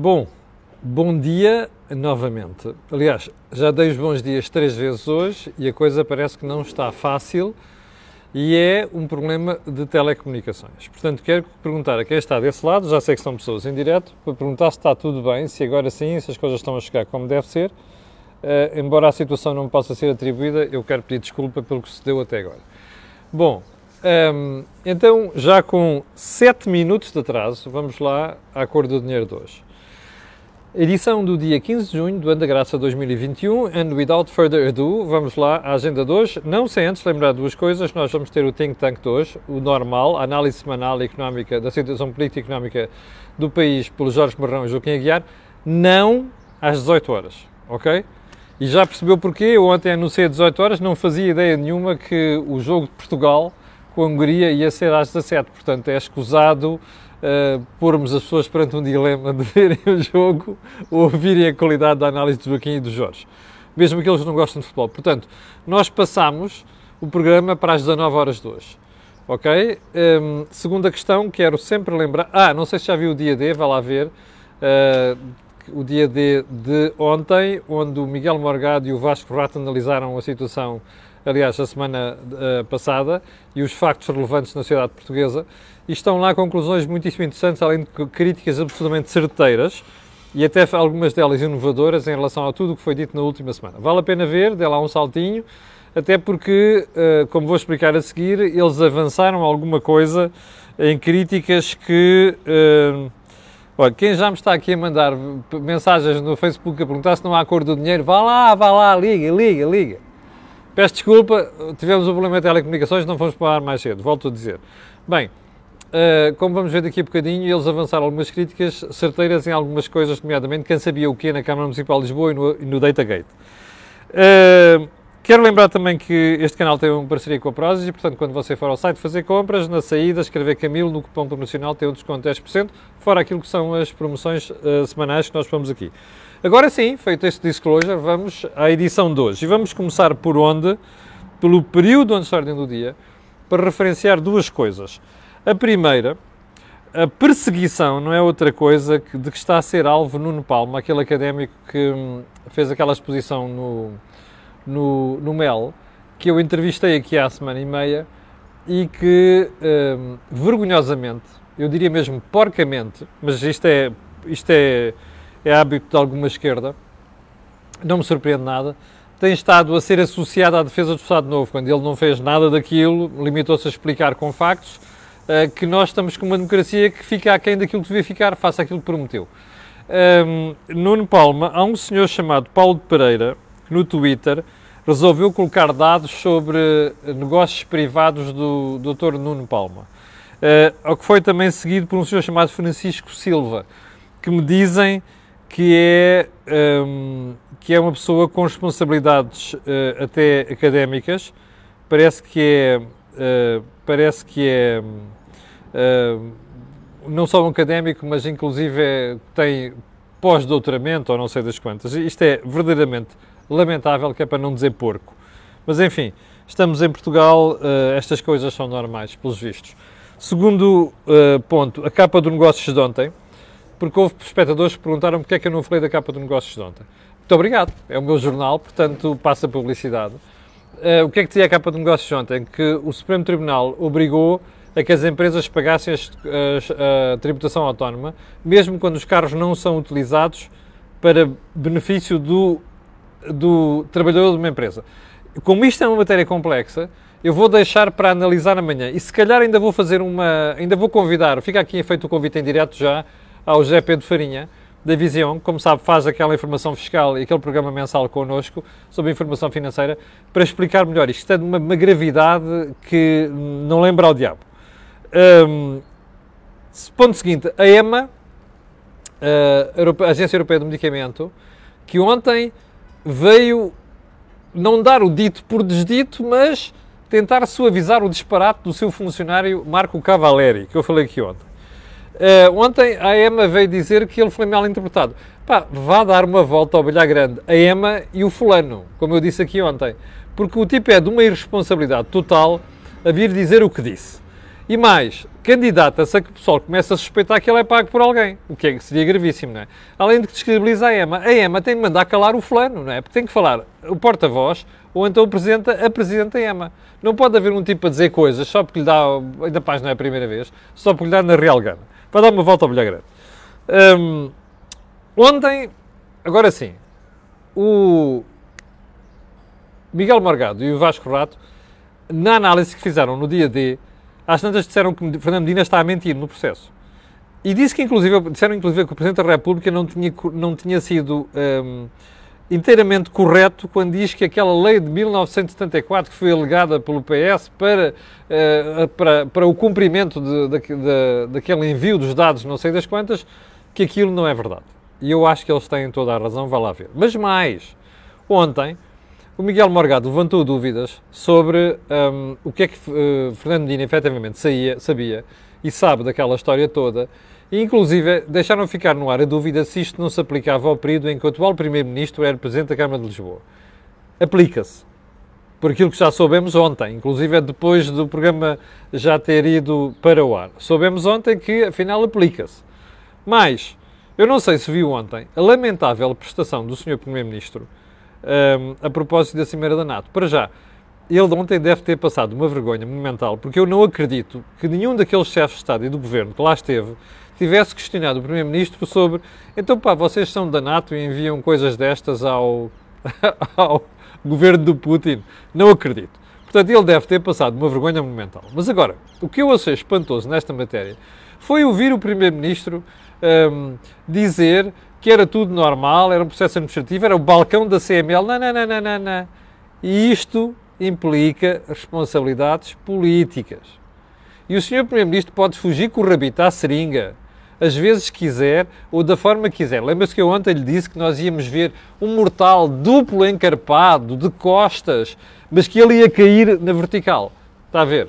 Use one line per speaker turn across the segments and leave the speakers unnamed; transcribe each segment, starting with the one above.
Bom, bom dia novamente. Aliás, já dei os bons dias três vezes hoje e a coisa parece que não está fácil e é um problema de telecomunicações. Portanto, quero perguntar a quem está desse lado, já sei que são pessoas em direto, para perguntar se está tudo bem, se agora sim, se as coisas estão a chegar como deve ser. Uh, embora a situação não possa ser atribuída, eu quero pedir desculpa pelo que se deu até agora. Bom, um, então, já com 7 minutos de atraso, vamos lá à cor do dinheiro de hoje. Edição do dia 15 de junho do ano da graça 2021 and without further ado, vamos lá à agenda de hoje. Não sem antes lembrar duas coisas, nós vamos ter o Think Tank de hoje, o normal, a análise semanal económica da situação política e económica do país pelo Jorge Marrão e Joaquim Aguiar, não às 18 horas, ok? E já percebeu porquê? Eu ontem anunciei às 18 horas, não fazia ideia nenhuma que o jogo de Portugal com a Hungria ia ser às 17, portanto é escusado uh, pormos as pessoas perante um dilema de verem o jogo ou ouvirem a qualidade da análise do Joaquim e do Jorge, mesmo que eles não gostem de futebol. Portanto, nós passamos o programa para as 19 horas de hoje. Ok? Um, ehm, segunda questão, quero sempre lembrar. Ah, não sei se já viu o dia D, vá lá ver. Uh, o dia D de ontem, onde o Miguel Morgado e o Vasco Rato analisaram a situação aliás, a semana uh, passada, e os factos relevantes na sociedade portuguesa, e estão lá conclusões muitíssimo interessantes, além de críticas absolutamente certeiras, e até algumas delas inovadoras em relação a tudo o que foi dito na última semana. Vale a pena ver, dê lá um saltinho, até porque, uh, como vou explicar a seguir, eles avançaram alguma coisa em críticas que... Uh, Olha, quem já me está aqui a mandar mensagens no Facebook a perguntar se não há cor do dinheiro, vá lá, vá lá, liga, liga, liga. Peço desculpa, tivemos um problema de telecomunicações, não fomos para ar mais cedo, volto a dizer. Bem, uh, como vamos ver daqui a bocadinho, eles avançaram algumas críticas certeiras em algumas coisas, nomeadamente quem sabia o que na Câmara Municipal de Lisboa e no, e no Datagate. Uh, quero lembrar também que este canal tem uma parceria com a Prozis e, portanto, quando você for ao site fazer compras, na saída, escrever Camilo no cupom promocional tem um desconto de 10%, fora aquilo que são as promoções uh, semanais que nós pomos aqui. Agora sim, feito este disclosure, vamos à edição de hoje. E vamos começar por onde? Pelo período onde está a ordem do dia, para referenciar duas coisas. A primeira, a perseguição não é outra coisa que, de que está a ser alvo Nuno Palma, aquele académico que hum, fez aquela exposição no, no, no MEL, que eu entrevistei aqui há semana e meia e que, hum, vergonhosamente, eu diria mesmo porcamente, mas isto é, isto é é hábito de alguma esquerda, não me surpreende nada, tem estado a ser associado à defesa do Estado Novo, quando ele não fez nada daquilo, limitou-se a explicar com factos uh, que nós estamos com uma democracia que fica aquém daquilo que devia ficar, faça aquilo que prometeu. Um, Nuno Palma, há um senhor chamado Paulo de Pereira, que no Twitter resolveu colocar dados sobre negócios privados do Dr. Nuno Palma. Uh, ao que foi também seguido por um senhor chamado Francisco Silva, que me dizem que é, um, que é uma pessoa com responsabilidades uh, até académicas, parece que é, uh, parece que é uh, não só um académico, mas inclusive é, tem pós-doutoramento ou não sei das quantas. Isto é verdadeiramente lamentável, que é para não dizer porco. Mas enfim, estamos em Portugal, estas coisas são normais, pelos vistos. Segundo ponto, a capa do negócio de ontem, porque houve espectadores que perguntaram porque é que eu não falei da capa do negócios de ontem. Muito obrigado, é o meu jornal, portanto passa publicidade. Uh, o que é que dizia a capa do negócios de ontem? Que o Supremo Tribunal obrigou a que as empresas pagassem a, a tributação autónoma, mesmo quando os carros não são utilizados para benefício do, do trabalhador de uma empresa. Como isto é uma matéria complexa, eu vou deixar para analisar amanhã e se calhar ainda vou fazer uma, ainda vou convidar, fica aqui feito o convite em direto já, ao José Pedro Farinha, da Visão, como sabe, faz aquela informação fiscal e aquele programa mensal connosco sobre informação financeira para explicar melhor. Isto é de uma, uma gravidade que não lembra ao diabo. Um, ponto seguinte, a EMA, a Agência Europeia do Medicamento, que ontem veio não dar o dito por desdito, mas tentar suavizar o disparate do seu funcionário Marco Cavaleri, que eu falei aqui ontem. Uh, ontem a EMA veio dizer que ele foi mal interpretado. Pá, vá dar uma volta ao bilhar grande, a EMA e o fulano, como eu disse aqui ontem. Porque o tipo é de uma irresponsabilidade total a vir dizer o que disse. E mais, candidata-se a que o pessoal comece a suspeitar que ele é pago por alguém, o que, é, seria gravíssimo, não é? Além de que descredibiliza a EMA. A EMA tem de mandar calar o fulano, não é? Porque tem que falar o porta-voz ou então o presidente, a presidente da EMA. Não pode haver um tipo a dizer coisas só porque lhe dá, ainda paz não é a primeira vez, só porque lhe dá na real gana. Para dar uma volta ao bilhar grande. Um, ontem, agora sim, o Miguel Morgado e o Vasco Rato, na análise que fizeram no dia D, às tantas disseram que Fernando Medina está a mentir no processo. E disse que, inclusive, disseram inclusive que o Presidente da República não tinha, não tinha sido um, inteiramente correto quando diz que aquela lei de 1974 que foi alegada pelo PS para, uh, para, para o cumprimento de, de, de, daquele envio dos dados, não sei das quantas, que aquilo não é verdade. E eu acho que eles têm toda a razão, vá lá ver. Mas mais, ontem o Miguel Morgado levantou dúvidas sobre um, o que é que uh, Fernando Medina efetivamente saía, sabia e sabe daquela história toda, e inclusive deixaram ficar no ar a dúvida se isto não se aplicava ao período em que o atual Primeiro-Ministro era Presidente da Câmara de Lisboa. Aplica-se. Por aquilo que já soubemos ontem, inclusive é depois do programa já ter ido para o ar. Soubemos ontem que, afinal, aplica-se. Mas, eu não sei se viu ontem a lamentável prestação do Sr. Primeiro-Ministro um, a propósito da Cimeira da NATO. Para já, ele ontem deve ter passado uma vergonha monumental, porque eu não acredito que nenhum daqueles chefes de Estado e do Governo que lá esteve tivesse questionado o Primeiro-Ministro sobre então pá, vocês são da NATO e enviam coisas destas ao, ao governo do Putin. Não acredito. Portanto, ele deve ter passado uma vergonha monumental. Mas agora, o que eu achei espantoso nesta matéria foi ouvir o Primeiro-Ministro dizer que era tudo normal, era um processo administrativo, era o balcão da CML. Não, não, não, não, não, não. E isto implica responsabilidades políticas. E o Sr. Primeiro-Ministro pode fugir com o rabito à seringa, às vezes quiser ou da forma que quiser. Lembra-se que eu ontem lhe disse que nós íamos ver um mortal duplo encarpado, de costas, mas que ele ia cair na vertical. Está a ver?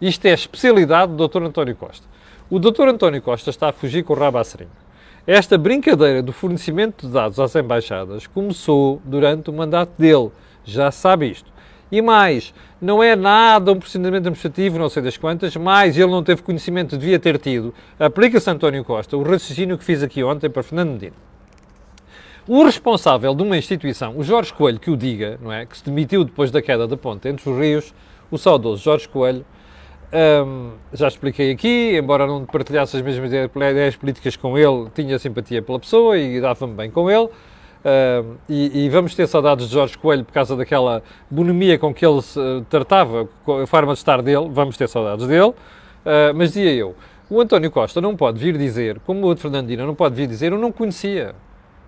Isto é a especialidade do Dr. António Costa. O Dr. António Costa está a fugir com o rabo à seringa. Esta brincadeira do fornecimento de dados às embaixadas começou durante o mandato dele, já sabe isto. E mais, não é nada um procedimento administrativo, não sei das quantas, mas ele não teve conhecimento, devia ter tido. Aplica-se António Costa o raciocínio que fiz aqui ontem para Fernando Medina. O responsável de uma instituição, o Jorge Coelho, que o diga, não é? que se demitiu depois da queda da ponte entre os rios, o saudoso Jorge Coelho, um, já expliquei aqui, embora não partilhasse as mesmas ideias políticas com ele, tinha simpatia pela pessoa e dava-me bem com ele. Uh, e, e, vamos ter saudades de Jorge Coelho por causa daquela bonomia com que ele se tratava, a forma de estar dele, vamos ter saudades dele. Uh, mas dizia eu, o António Costa não pode vir dizer, como o outro Fernandino não pode vir dizer, eu não conhecia.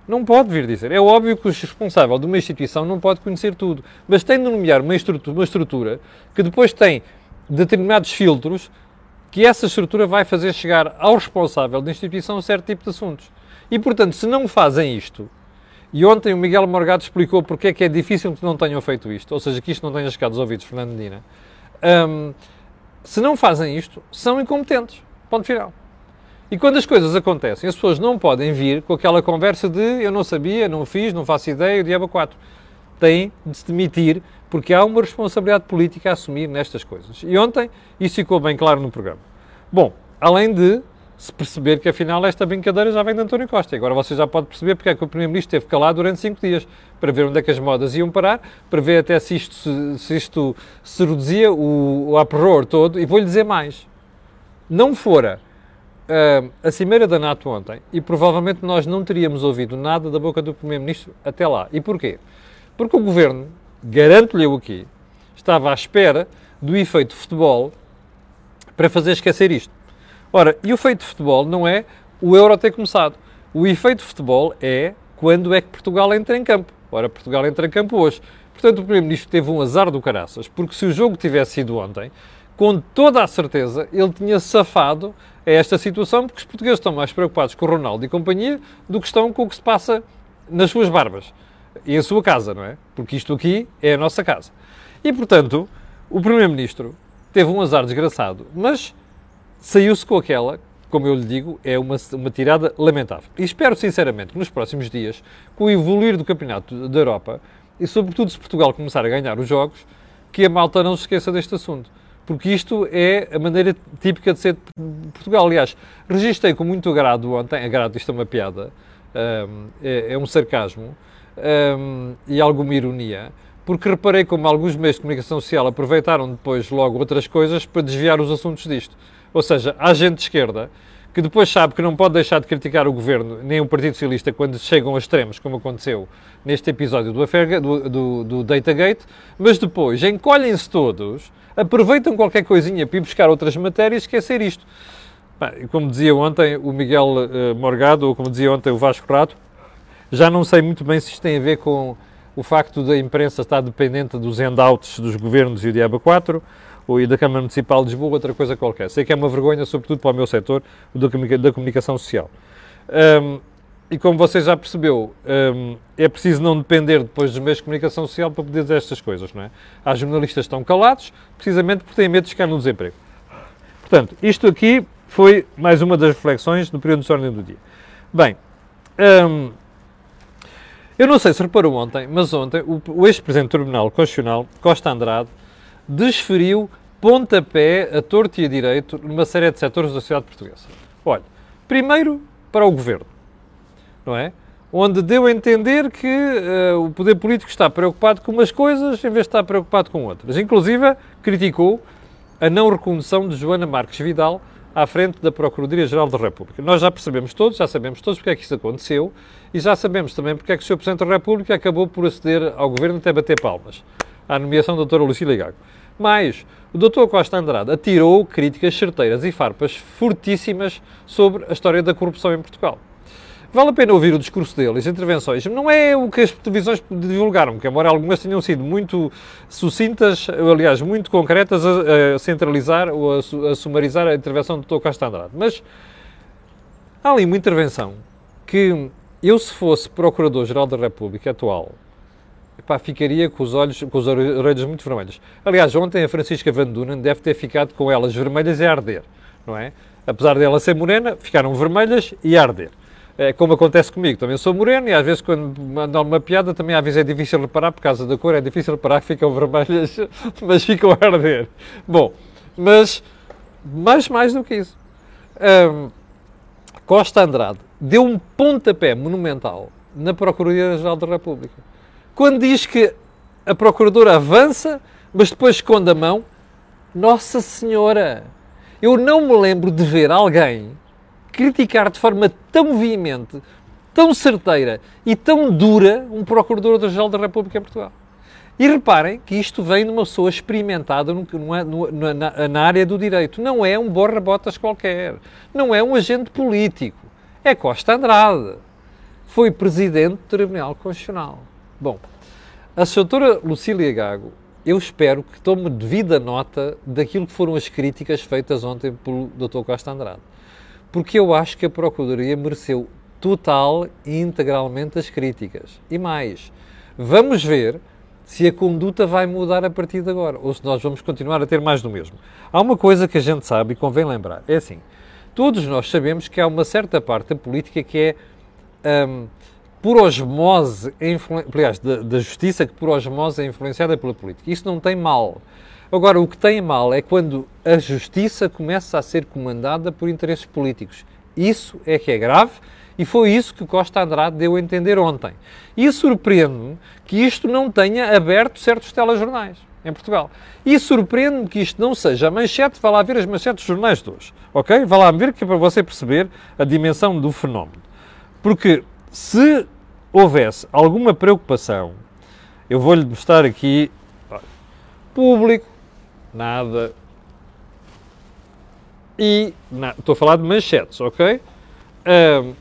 Não pode vir dizer. É óbvio que o responsável de uma instituição não pode conhecer tudo, mas tem de nomear uma estrutura, uma estrutura que depois tem determinados filtros que essa estrutura vai fazer chegar ao responsável da instituição um certo tipo de assuntos. E, portanto, se não fazem isto, e ontem o Miguel Morgado explicou porque é que é difícil que não tenham feito isto, ou seja, que isto não tenha chegado aos ouvidos Fernando Medina, um, se não fazem isto, são incompetentes. Ponto final. E quando as coisas acontecem, as pessoas não podem vir com aquela conversa de eu não sabia, não fiz, não faço ideia, o diabo 4. Têm de se demitir porque há uma responsabilidade política a assumir nestas coisas. E ontem isso ficou bem claro no programa. Bom, além de se perceber que afinal esta brincadeira já vem de António Costa. Agora você já pode perceber porque é que o Primeiro-Ministro esteve calado durante cinco dias, para ver onde é que as modas iam parar, para ver até se isto se, se isto se reduzia, o, o uproar todo, e vou-lhe dizer mais. Não fora uh, a cimeira da NATO ontem, e provavelmente nós não teríamos ouvido nada da boca do Primeiro-Ministro até lá. E porquê? Porque o Governo garanto-lhe eu aqui, estava à espera do efeito futebol para fazer esquecer isto. Ora, e o efeito futebol não é o Euro ter começado. O efeito futebol é quando é que Portugal entra em campo. Ora, Portugal entra em campo hoje. Portanto, o Primeiro-Ministro teve um azar do caraças, porque se o jogo tivesse sido ontem, com toda a certeza, ele tinha safado a esta situação, porque os portugueses estão mais preocupados com o Ronaldo e companhia do que estão com o que se passa nas suas barbas e a sua casa, não é? Porque isto aqui é a nossa casa. E, portanto, o Primeiro-Ministro teve um azar desgraçado, mas saiu-se com aquela, como eu lhe digo, é uma, uma tirada lamentável. E espero, sinceramente, que nos próximos dias, com o evoluir do Campeonato da Europa, e sobretudo se Portugal começar a ganhar os jogos, que a malta não se esqueça deste assunto. porque isto é a maneira típica de ser de Portugal. Aliás, registrei com muito agrado ontem, agrado, isto é uma piada, um, é, é, um sarcasmo um, e alguma ironia, porque reparei como alguns meios de comunicação social aproveitaram depois logo outras coisas para desviar os assuntos disto. Ou seja, há gente de esquerda que depois sabe que não pode deixar de criticar o governo nem o Partido Socialista quando chegam a extremos, como aconteceu neste episódio do, Afer, do, do, do Datagate, mas depois encolhem-se todos, aproveitam qualquer coisinha para ir buscar outras matérias e esquecer isto. Como dizia ontem o Miguel uh, Morgado, ou como dizia ontem o Vasco Rato, já não sei muito bem se isto tem a ver com o facto da imprensa estar dependente dos handouts dos governos e o Diaba 4, ou da Câmara Municipal de Lisboa, outra coisa qualquer. Sei que é uma vergonha, sobretudo para o meu setor, da comunicação social. Um, e como você já percebeu, um, é preciso não depender depois dos meios de comunicação social para poder dizer estas coisas, não é? Há jornalistas que estão calados, precisamente porque têm medo de ficar no desemprego. Portanto, isto aqui foi mais uma das reflexões do período de ordem do dia. Bem, um, eu não sei se reparou ontem, mas ontem o, o ex-presidente do Tribunal Constitucional, Costa Andrade, desferiu pontapé a torto e a direito numa série de setores da sociedade portuguesa. Olha, primeiro para o governo, não é? Onde deu a entender que uh, o poder político está preocupado com umas coisas em vez de estar preocupado com outras. Inclusive, criticou a não recondução de Joana Marques Vidal à frente da Procuradoria-Geral da República. Nós já percebemos todos, já sabemos todos porque é que isso aconteceu e já sabemos também porque é que o Sr. Presidente da República acabou por aceder ao Governo até bater palmas à nomeação da doutora Lucília Gago. Mas o Dr. Costa Andrade atirou críticas certeiras e farpas fortíssimas sobre a história da corrupção em Portugal. Vale a pena ouvir o discurso dele, as intervenções. Não é o que as televisões divulgaram, que embora algumas tenham sido muito sucintas, aliás, muito concretas, a, a centralizar ou a, a, sumarizar a intervenção do Dr. Costa Andrade. Mas há ali uma intervenção que eu, se fosse Procurador-Geral da República atual, ficaria com os olhos, com as orelhas muito vermelhas. Aliás, ontem a Francisca Van Dunen deve ter ficado com elas vermelhas e a arder, não é? Apesar dela ser morena, ficaram vermelhas e a arder. É como acontece comigo, também sou moreno e às vezes quando mandam uma piada também às vezes é difícil reparar, por causa da cor é difícil reparar que ficam vermelhas, mas ficam a arder. Bom, mas mais, mais do que isso. Um, Costa Andrade deu um pontapé monumental na Procuradoria-Geral da República quando diz que a procuradora avança, mas depois esconde a mão, Nossa Senhora, eu não me lembro de ver alguém criticar de forma tão veemente, tão certeira e tão dura um Procurador-Geral da República em Portugal. E reparem que isto vem de uma pessoa experimentada no, no, na, na, área do direito. Não é um borra-botas qualquer. Não é um agente político. É Costa Andrade. Foi presidente do Tribunal Constitucional. Bom, a doutora Lucília Gago, eu espero que tome devida nota daquilo que foram as críticas feitas ontem pelo Dr. Costa Andrade. Porque eu acho que a Procuradoria mereceu total e integralmente as críticas. E mais, vamos ver se a conduta vai mudar a partir de agora ou se nós vamos continuar a ter mais do mesmo. Há uma coisa que a gente sabe e convém lembrar: é assim, todos nós sabemos que há uma certa parte da política que é. Um, por osmose, aliás, da, da, justiça que por osmose é influenciada pela política. Isso não tem mal. Agora, o que tem mal é quando a justiça começa a ser comandada por interesses políticos. Isso é que é grave e foi isso que Costa Andrade deu a entender ontem. E surpreende-me que isto não tenha aberto certos telejornais em Portugal. E surpreende-me que isto não seja a manchete, vá lá ver as manchetes dos jornais de hoje, ok? Vá lá ver que é para você perceber a dimensão do fenómeno. Porque se houvesse alguma preocupação, eu vou-lhe mostrar aqui, público, nada, e, na, estou a falar de manchetes, ok? Um,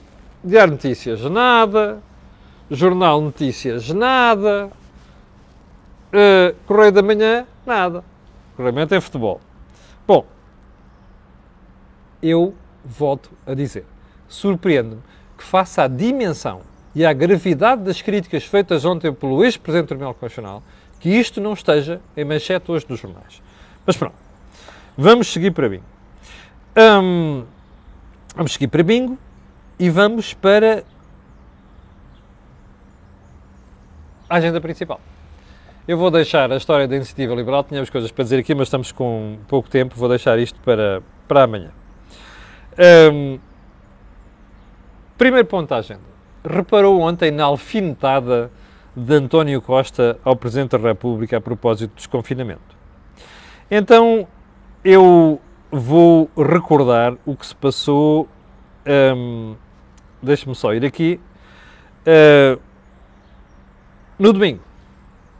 Diário Notícias, nada, Jornal Notícias, nada, uh, Correio da Manhã, nada. Correio da Manhã tem futebol. Bom, eu volto a dizer, surpreende-me que faça a dimensão e à gravidade das críticas feitas ontem pelo ex-presidente do Tribunal Constitucional, que isto não esteja em manchete hoje dos jornais. Mas pronto, vamos seguir para bingo. Hum, vamos seguir para bingo e vamos para a agenda principal. Eu vou deixar a história da iniciativa liberal, tínhamos coisas para dizer aqui, mas estamos com pouco tempo, vou deixar isto para, para amanhã. Um, primeiro ponto da agenda. Reparou ontem na alfinetada de António Costa ao Presidente da República a propósito do desconfinamento. Então, eu vou recordar o que se passou. Um, Deixe-me só ir aqui. Uh, no domingo,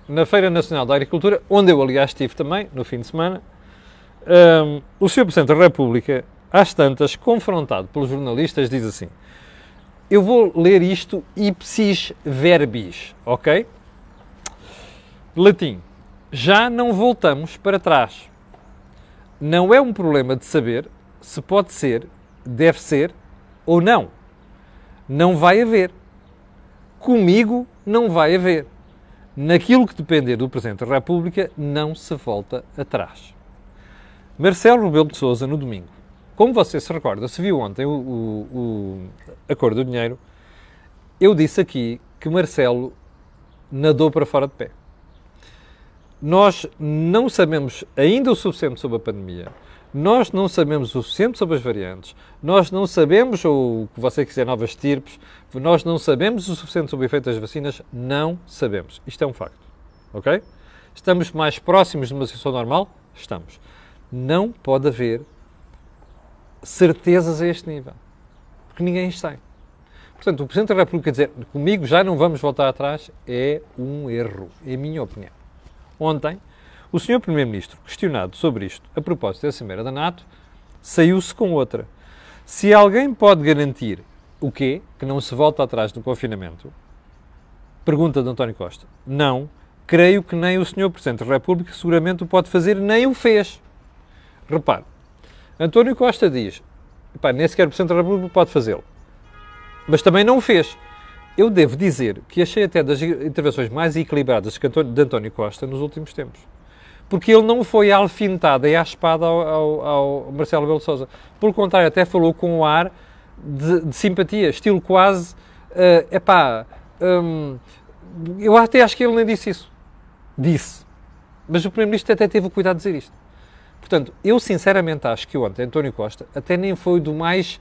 na Feira Nacional da Agricultura, onde eu, aliás, estive também, no fim de semana, um, o Sr. Presidente da República, às tantas, confrontado pelos jornalistas, diz assim: Eu vou ler isto ipsis verbis, ok? Latim. Já não voltamos para trás. Não é um problema de saber se pode ser, deve ser ou não. Não vai haver. Comigo não vai haver. Naquilo que depender do Presidente da República, não se volta atrás. Marcelo Rebelo de Sousa, no domingo. Como você se recorda, se viu ontem o, o, o Acordo do Dinheiro, eu disse aqui que Marcelo nadou para fora de pé. Nós não sabemos ainda o suficiente sobre a pandemia, nós não sabemos o suficiente sobre as variantes, nós não sabemos, ou o que você quiser, novas estirpes, nós não sabemos o suficiente sobre o efeito das vacinas, não sabemos. Isto é um facto. Ok? Estamos mais próximos de uma situação normal? Estamos. Não pode haver certezas a este nível. Porque ninguém está. Portanto, o Presidente da República dizer comigo já não vamos voltar atrás é um erro, é a minha opinião. Ontem, o Sr. Primeiro-Ministro, questionado sobre isto, a propósito da Cimeira da NATO, saiu-se com outra. Se alguém pode garantir o quê? Que não se volta atrás do confinamento? Pergunta de António Costa. Não. Creio que nem o Sr. Presidente da República seguramente o pode fazer, nem o fez. Repare, António Costa diz, nem sequer o Presidente da República pode fazê-lo. Mas também não o fez. Eu devo dizer que achei até das intervenções mais equilibradas de António Costa nos últimos tempos. Porque ele não foi alfinetado e à espada ao, ao, ao Marcelo Belo Souza. Pelo contrário, até falou com o ar de, de simpatia, estilo quase, uh, epá, um, eu até acho que ele nem disse isso. Disse. Mas o Primeiro-Ministro até teve o cuidado de dizer isto. Portanto, eu sinceramente acho que ontem António Costa até nem foi do mais,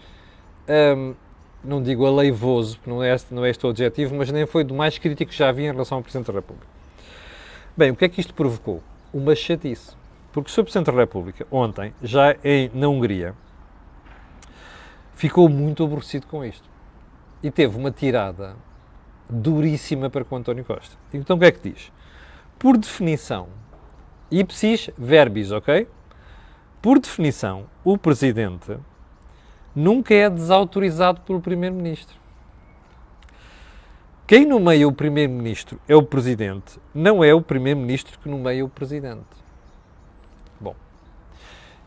um, não digo aleivoso, porque não é, este, não é este o adjetivo, mas nem foi do mais crítico que já havia em relação ao Presidente da República. Bem, o que é que isto provocou? Uma chatice. Porque o Sr. Presidente da República, ontem, já em, na Hungria, ficou muito aborrecido com isto. E teve uma tirada duríssima para com António Costa. Então o que é que diz? Por definição, ipsis verbis, ok? Por definição, o Presidente nunca é desautorizado pelo Primeiro-Ministro. Quem nomeia o Primeiro-Ministro é o Presidente, não é o Primeiro-Ministro que nomeia o Presidente. Bom,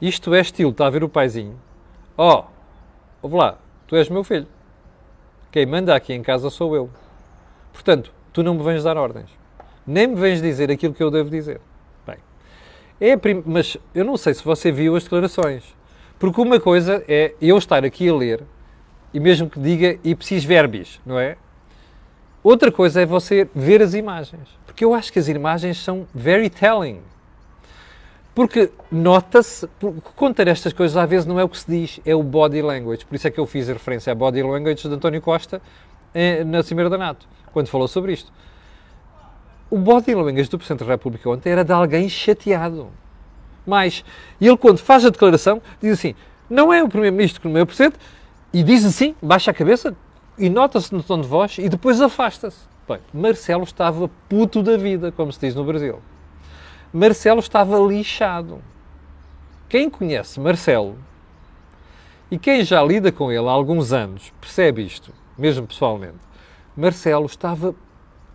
isto é estilo, está a ver o paizinho? Ó, oh, lá, tu és meu filho. Quem manda aqui em casa sou eu. Portanto, tu não me vens dar ordens. Nem me vens dizer aquilo que eu devo dizer. Bem, é mas eu não sei se você viu as declarações. Porque uma coisa é eu estar aqui a ler e mesmo que diga ipsis verbis, não é? Outra coisa é você ver as imagens. Porque eu acho que as imagens são very telling. Porque nota-se, contar estas coisas às vezes não é o que se diz, é o body language. Por isso é que eu fiz a referência à body language de António Costa eh, na Cimeira da NATO, quando falou sobre isto. O body language do Presidente da República ontem era de alguém chateado. Mas ele, quando faz a declaração, diz assim: não é o Primeiro-Ministro que nomeia o Presidente, e diz assim, baixa a cabeça, e nota-se no tom de voz, e depois afasta-se. Bem, Marcelo estava puto da vida, como se diz no Brasil. Marcelo estava lixado. Quem conhece Marcelo e quem já lida com ele há alguns anos percebe isto, mesmo pessoalmente. Marcelo estava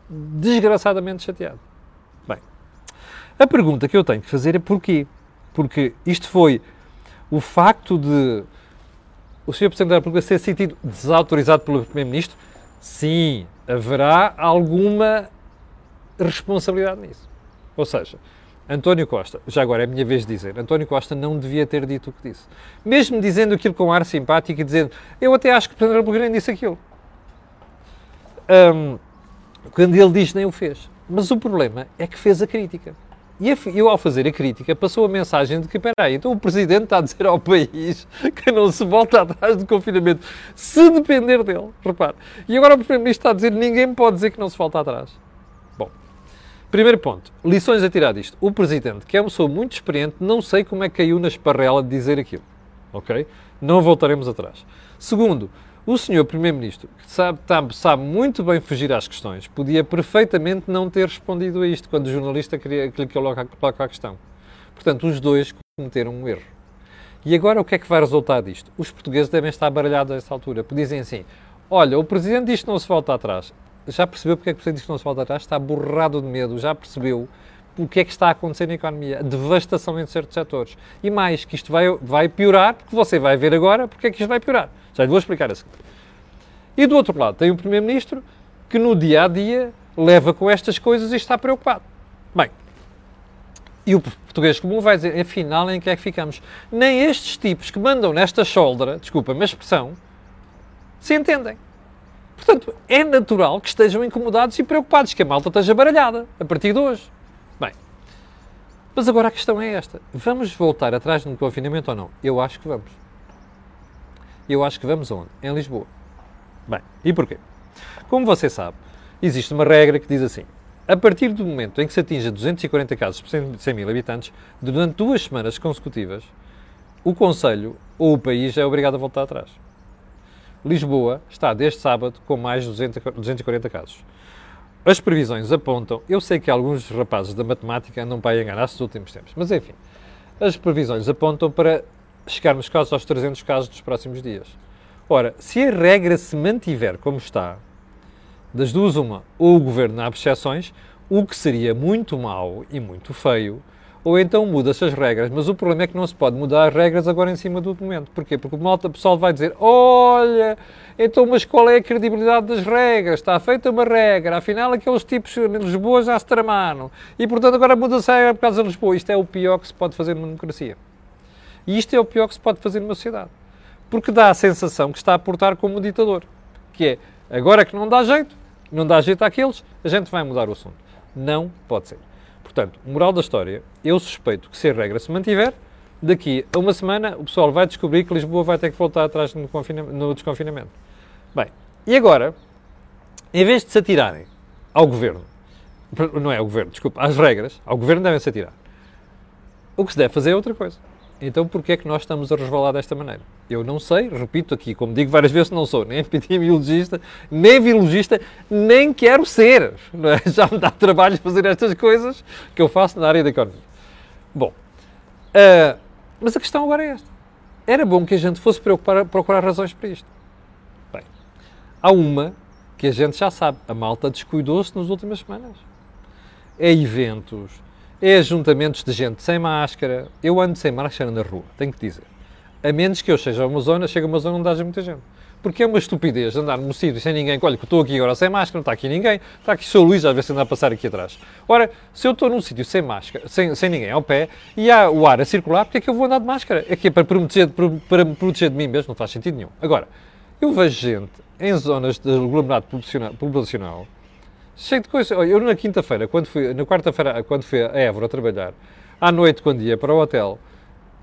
desgraçadamente chateado. Bem, a pergunta que eu tenho que fazer é porquê? Porque isto foi o facto de o Sr. Presidente da República ser sentido desautorizado pelo Primeiro-Ministro? Sim, haverá alguma responsabilidade nisso. Ou seja, António Costa, já agora é a minha vez de dizer, António Costa não devia ter dito o que disse. Mesmo dizendo aquilo com ar simpático e dizendo, eu até acho que o Presidente da República nem disse aquilo. Um, quando ele diz, nem o fez. Mas o problema é que fez a crítica. E eu, ao fazer a crítica, passou a mensagem de que, espera aí, então o Presidente está a dizer ao país que não se volta atrás do confinamento, se depender dele, repare. E agora o Primeiro-Ministro está a dizer ninguém pode dizer que não se volta atrás. Bom, primeiro ponto, lições a tirar disto. O Presidente, que é uma pessoa muito experiente, não sei como é que caiu na esparrela de dizer aquilo, ok? Não voltaremos atrás. Segundo, o senhor Primeiro-Ministro, que sabe, sabe, muito bem fugir às questões, podia perfeitamente não ter respondido a isto quando o jornalista queria que lhe coloca a questão. Portanto, os dois cometeram um erro. E agora o que é que vai resultar disto? Os portugueses devem estar baralhados a esta altura, porque dizem assim: olha, o Presidente diz que não se volta atrás. Já percebeu porque é que o Presidente diz que não se volta atrás? Está borrado de medo, já percebeu o que é que está a acontecer na economia, a devastação em certos setores. E mais, que isto vai, vai piorar, porque você vai ver agora porque é que isto vai piorar. Já lhe vou explicar assim. E do outro lado tem o Primeiro-Ministro que no dia a dia leva com estas coisas e está preocupado. Bem, e o português comum vai dizer, afinal, em que é que ficamos? Nem estes tipos que mandam nesta shoulder, desculpa-me a expressão, se entendem. Portanto, é natural que estejam incomodados e preocupados, que a malta esteja baralhada a partir de hoje. Mas agora a questão é esta: vamos voltar atrás no confinamento ou não? Eu acho que vamos. Eu acho que vamos onde? Em Lisboa. Bem, e porquê? Como você sabe, existe uma regra que diz assim: a partir do momento em que se atinja 240 casos por 100 mil habitantes, durante duas semanas consecutivas, o Conselho ou o país é obrigado a voltar atrás. Lisboa está desde sábado com mais de 240 casos. As previsões apontam, eu sei que alguns rapazes da matemática andam para enganar-se nos últimos tempos, mas enfim, as previsões apontam para chegarmos quase aos 300 casos nos próximos dias. Ora, se a regra se mantiver como está, das duas uma, ou o governo abre exceções, o que seria muito mau e muito feio, ou então muda-se as regras, mas o problema é que não se pode mudar as regras agora em cima do documento. Porquê? Porque o malta pessoal vai dizer, olha, então mas qual é a credibilidade das regras? Está feita uma regra, afinal aqueles tipos em Lisboa já se tramaram, e portanto agora muda-se a regra por causa de Lisboa. Isto é o pior que se pode fazer numa democracia. E isto é o pior que se pode fazer numa sociedade. Porque dá a sensação que está a portar como um ditador. Que é, agora que não dá jeito, não dá jeito àqueles, a gente vai mudar o assunto. Não pode ser. Portanto, moral da história, eu suspeito que se a regra se mantiver, daqui a uma semana o pessoal vai descobrir que Lisboa vai ter que voltar atrás no, no desconfinamento. Bem, e agora, em vez de se atirarem ao governo, não é ao governo, desculpa, às regras, ao governo devem se atirar. O que se deve fazer é outra coisa. Então, porquê é que nós estamos a resvalar desta maneira? Eu não sei, repito aqui, como digo várias vezes, não sou nem epidemiologista, nem virologista, nem quero ser. É? Já me dá trabalho fazer estas coisas que eu faço na área da economia. Bom, uh, mas a questão agora é esta. Era bom que a gente fosse preocupar, procurar razões para isto. Bem, há uma que a gente já sabe. A malta descuidou-se nas últimas semanas. É eventos, é ajuntamentos de gente sem máscara. Eu ando sem máscara na rua, tenho que dizer. A menos que eu seja uma zona, chega uma zona onde haja muita gente. Porque é uma estupidez andar num sítio sem ninguém. Olha, que estou aqui agora sem máscara, não está aqui ninguém. Está aqui o Sr. Luís, às vezes anda a passar aqui atrás. Ora, se eu estou num sítio sem máscara, sem, sem ninguém ao pé, e há o ar a circular, porque é que eu vou andar de máscara? É que é para proteger, para me proteger de mim mesmo, não faz sentido nenhum. Agora, eu vejo gente em zonas de aglomerado populacional cheio de coisas. Eu na quinta-feira, quando fui, na quarta-feira, quando fui a Évora trabalhar, à noite, quando ia para o hotel,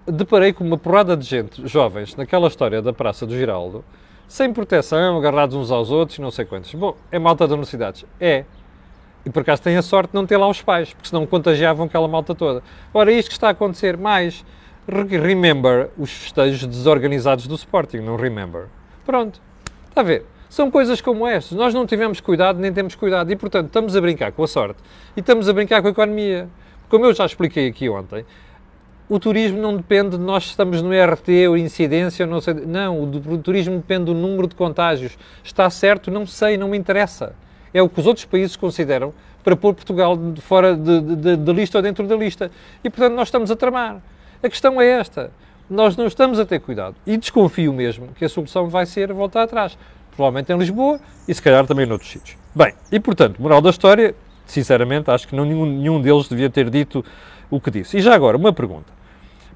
deparei com uma porrada de gente, jovens, naquela história da Praça do Giraldo, sem proteção, agarrados uns aos outros não sei quantos. Bom, é malta das universidades? É. E por acaso tem a sorte de não ter lá os pais, porque senão contagiavam aquela malta toda. Ora, isto que está a acontecer mais. Remember os festejos desorganizados do Sporting, não remember. Pronto. Está a ver? São coisas como estas. Nós não tivemos cuidado, nem temos cuidado. E, portanto, estamos a brincar com a sorte e estamos a brincar com a economia. Como eu já expliquei aqui ontem, o turismo não depende de nós estamos no RT ou incidência, não sei. Não, o turismo depende do número de contágios. Está certo? Não sei, não me interessa. É o que os outros países consideram para pôr Portugal fora da lista ou dentro da lista. E, portanto, nós estamos a tramar. A questão é esta. Nós não estamos a ter cuidado. E desconfio mesmo que a solução vai ser voltar atrás provavelmente em Lisboa e se calhar também noutros sítios. Bem, e portanto, moral da história, sinceramente, acho que não, nenhum, nenhum deles devia ter dito o que disse. E já agora, uma pergunta.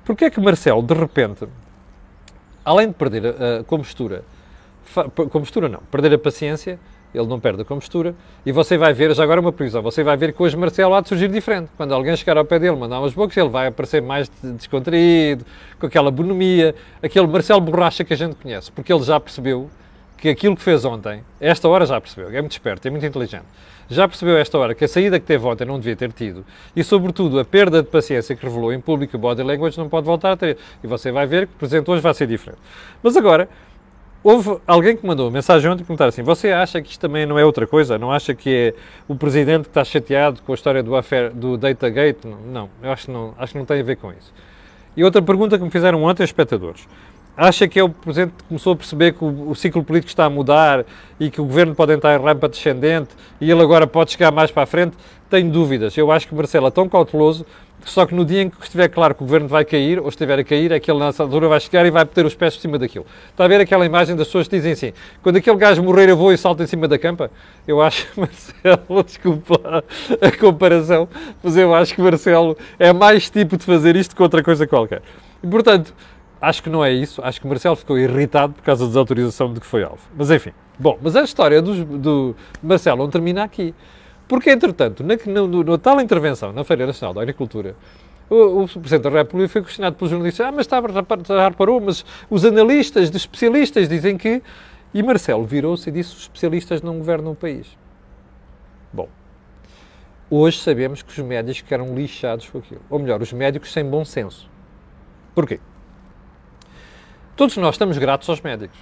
Porquê é que Marcelo, de repente, além de perder a, a compostura, compostura não, perder a paciência, ele não perde a compostura, e você vai ver, já agora uma previsão, você vai ver que hoje Marcelo há de surgir diferente. Quando alguém chegar ao pé dele, mandar umas bocas, ele vai aparecer mais descontraído, com aquela bonomia, aquele Marcelo borracha que a gente conhece, porque ele já percebeu que aquilo que fez ontem, esta hora já percebeu, é muito esperto, é muito inteligente, já percebeu esta hora que a saída que teve ontem não devia ter tido e, sobretudo, a perda de paciência que revelou em público o body language não pode voltar a ter. E você vai ver que o presente hoje vai ser diferente. Mas agora, houve alguém que mandou uma mensagem ontem perguntar assim: Você acha que isto também não é outra coisa? Não acha que é o presidente que está chateado com a história do, affair, do Datagate? Não, não, eu acho que não, acho que não tem a ver com isso. E outra pergunta que me fizeram ontem os espectadores: Acha que é o presidente que começou a perceber que o, o, ciclo político está a mudar e que o governo pode entrar em rampa descendente e ele agora pode chegar mais para a frente? Tenho dúvidas. Eu acho que Marcelo é tão cauteloso só que no dia em que estiver claro que o governo vai cair, ou estiver a cair, é que ele nessa altura vai chegar e vai meter os pés por cima daquilo. Está a ver aquela imagem das pessoas que dizem assim: quando aquele gajo morrer, eu vou e salto em cima da campa? Eu acho que Marcelo, desculpa a comparação, mas eu acho que Marcelo é mais tipo de fazer isto que outra coisa qualquer. E portanto, acho que não é isso. Acho que Marcelo ficou irritado por causa da desautorização de que foi alvo. Mas enfim. Bom, mas a história do, do Marcelo não termina aqui. Porque, entretanto, na, na, na, tal intervenção na Feira Nacional da Agricultura, o, o, Presidente da República foi questionado pelos jornalistas. Ah, mas está, já reparou, mas os analistas, os especialistas dizem que... E Marcelo virou-se e disse os especialistas não governam o país. Bom, hoje sabemos que os médicos eram lixados com aquilo. Ou melhor, os médicos sem bom senso. Porquê? Todos nós estamos gratos aos médicos.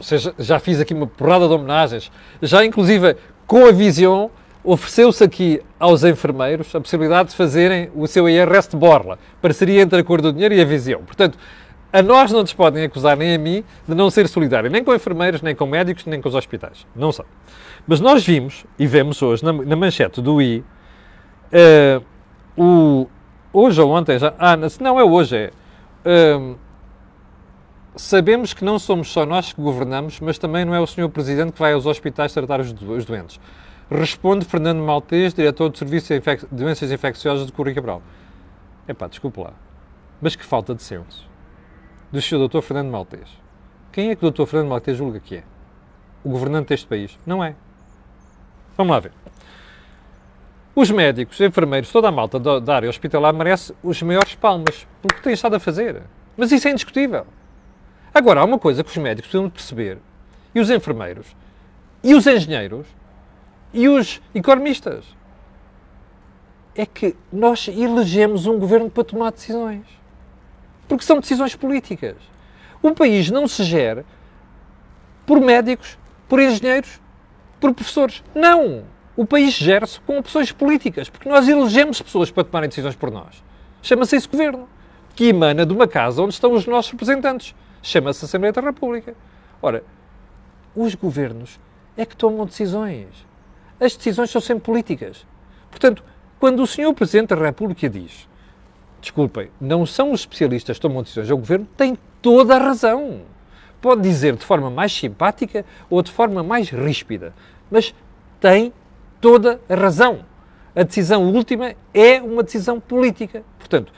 Seja, já fiz aqui uma porrada de homenagens, já inclusive com a visão ofereceu-se aqui aos enfermeiros a possibilidade de fazerem o seu IRS de borla, parceria entre a cor do dinheiro e a visão. Portanto, a nós não nos podem acusar, nem a mim, de não ser solidário, nem com enfermeiros, nem com médicos, nem com os hospitais. Não são. Mas nós vimos, e vemos hoje, na, na manchete do I, uh, o, hoje ou ontem, já, ah, não é hoje, é, uh, sabemos que não somos só nós que governamos, mas também não é o Sr. Presidente que vai aos hospitais tratar os, os doentes. Responde Fernando Maltês, diretor do Serviço de Infec Doenças Infecciosas do Correio Cabral. Epá, desculpe lá, mas que falta de senso do Sr. Dr. Fernando Maltês. Quem é que o Dr. Fernando Maltês julga que é? O governante deste país? Não é. Vamos lá ver. Os médicos, os enfermeiros, toda a malta da área hospitalar merece os maiores palmas pelo que têm estado a fazer. Mas isso é indiscutível. Agora, há uma coisa que os médicos precisam perceber, e os enfermeiros, e os engenheiros, e os economistas, é que nós elegemos um governo para tomar decisões. Porque são decisões políticas. Um país não se gera por médicos, por engenheiros, por professores. Não! O país gera-se com opções políticas, porque nós elegemos pessoas para tomarem decisões por nós. Chama-se esse governo, que emana de uma casa onde estão os nossos representantes chama-se Assembleia da República. Ora, os governos é que tomam decisões. As decisões são sempre políticas. Portanto, quando o senhor Presidente da República diz, desculpem, não são os especialistas que tomam decisões, é o governo, tem toda a razão. Pode dizer de forma mais simpática ou de forma mais ríspida, mas tem toda a razão. A decisão última é uma decisão política. Portanto,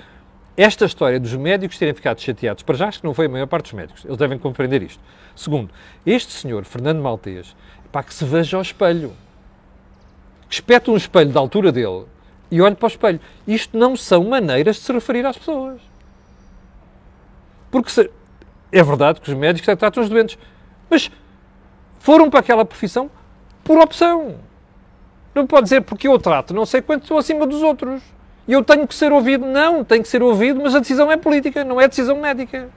esta história dos médicos terem ficado chateados, para já acho que não foi a maior parte dos médicos, eles devem compreender isto. Segundo, este senhor, Fernando Maltês, para que se veja ao espelho. Que espete um espelho da altura dele e olhe para o espelho. Isto não são maneiras de se referir às pessoas. Porque se, é verdade que os médicos é tratam os doentes, mas foram para aquela profissão por opção. Não pode dizer porque eu trato não sei quanto estou acima dos outros. E eu tenho que ser ouvido. Não, tenho que ser ouvido, mas a decisão é política, não é decisão médica.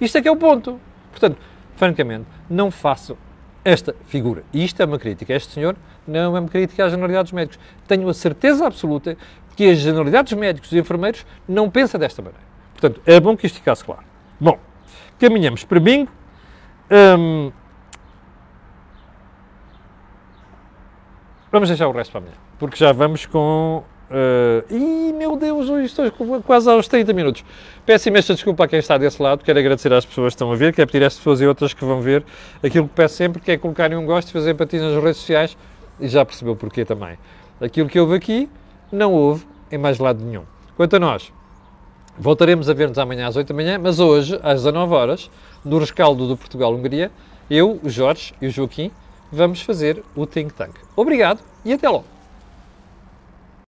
Isto é que é o ponto. Portanto, francamente, não faço esta figura. E isto é uma crítica. Este senhor não é uma crítica à generalidade dos médicos. Tenho a certeza absoluta que a generalidade dos médicos e enfermeiros não pensa desta maneira. Portanto, é bom que isto ficasse claro. Bom, caminhamos para bingo. Hum, vamos deixar o resto para amanhã, porque já vamos com Uh, e meu Deus, hoje estou quase aos 30 minutos. Peço imensa desculpa a quem está desse lado, quero agradecer às pessoas que estão a ver, quero pedir às pessoas e outras que vão ver aquilo que peço sempre, que é colocarem um gosto fazer empatia nas redes sociais e já percebeu porquê também. Aquilo que houve aqui, não houve em mais lado nenhum. Quanto a nós, voltaremos a ver-nos amanhã às 8 da manhã, mas hoje, às 19 horas, no rescaldo do Portugal-Hungria, eu, o Jorge e o Joaquim vamos fazer o Think Tank. Obrigado e até logo!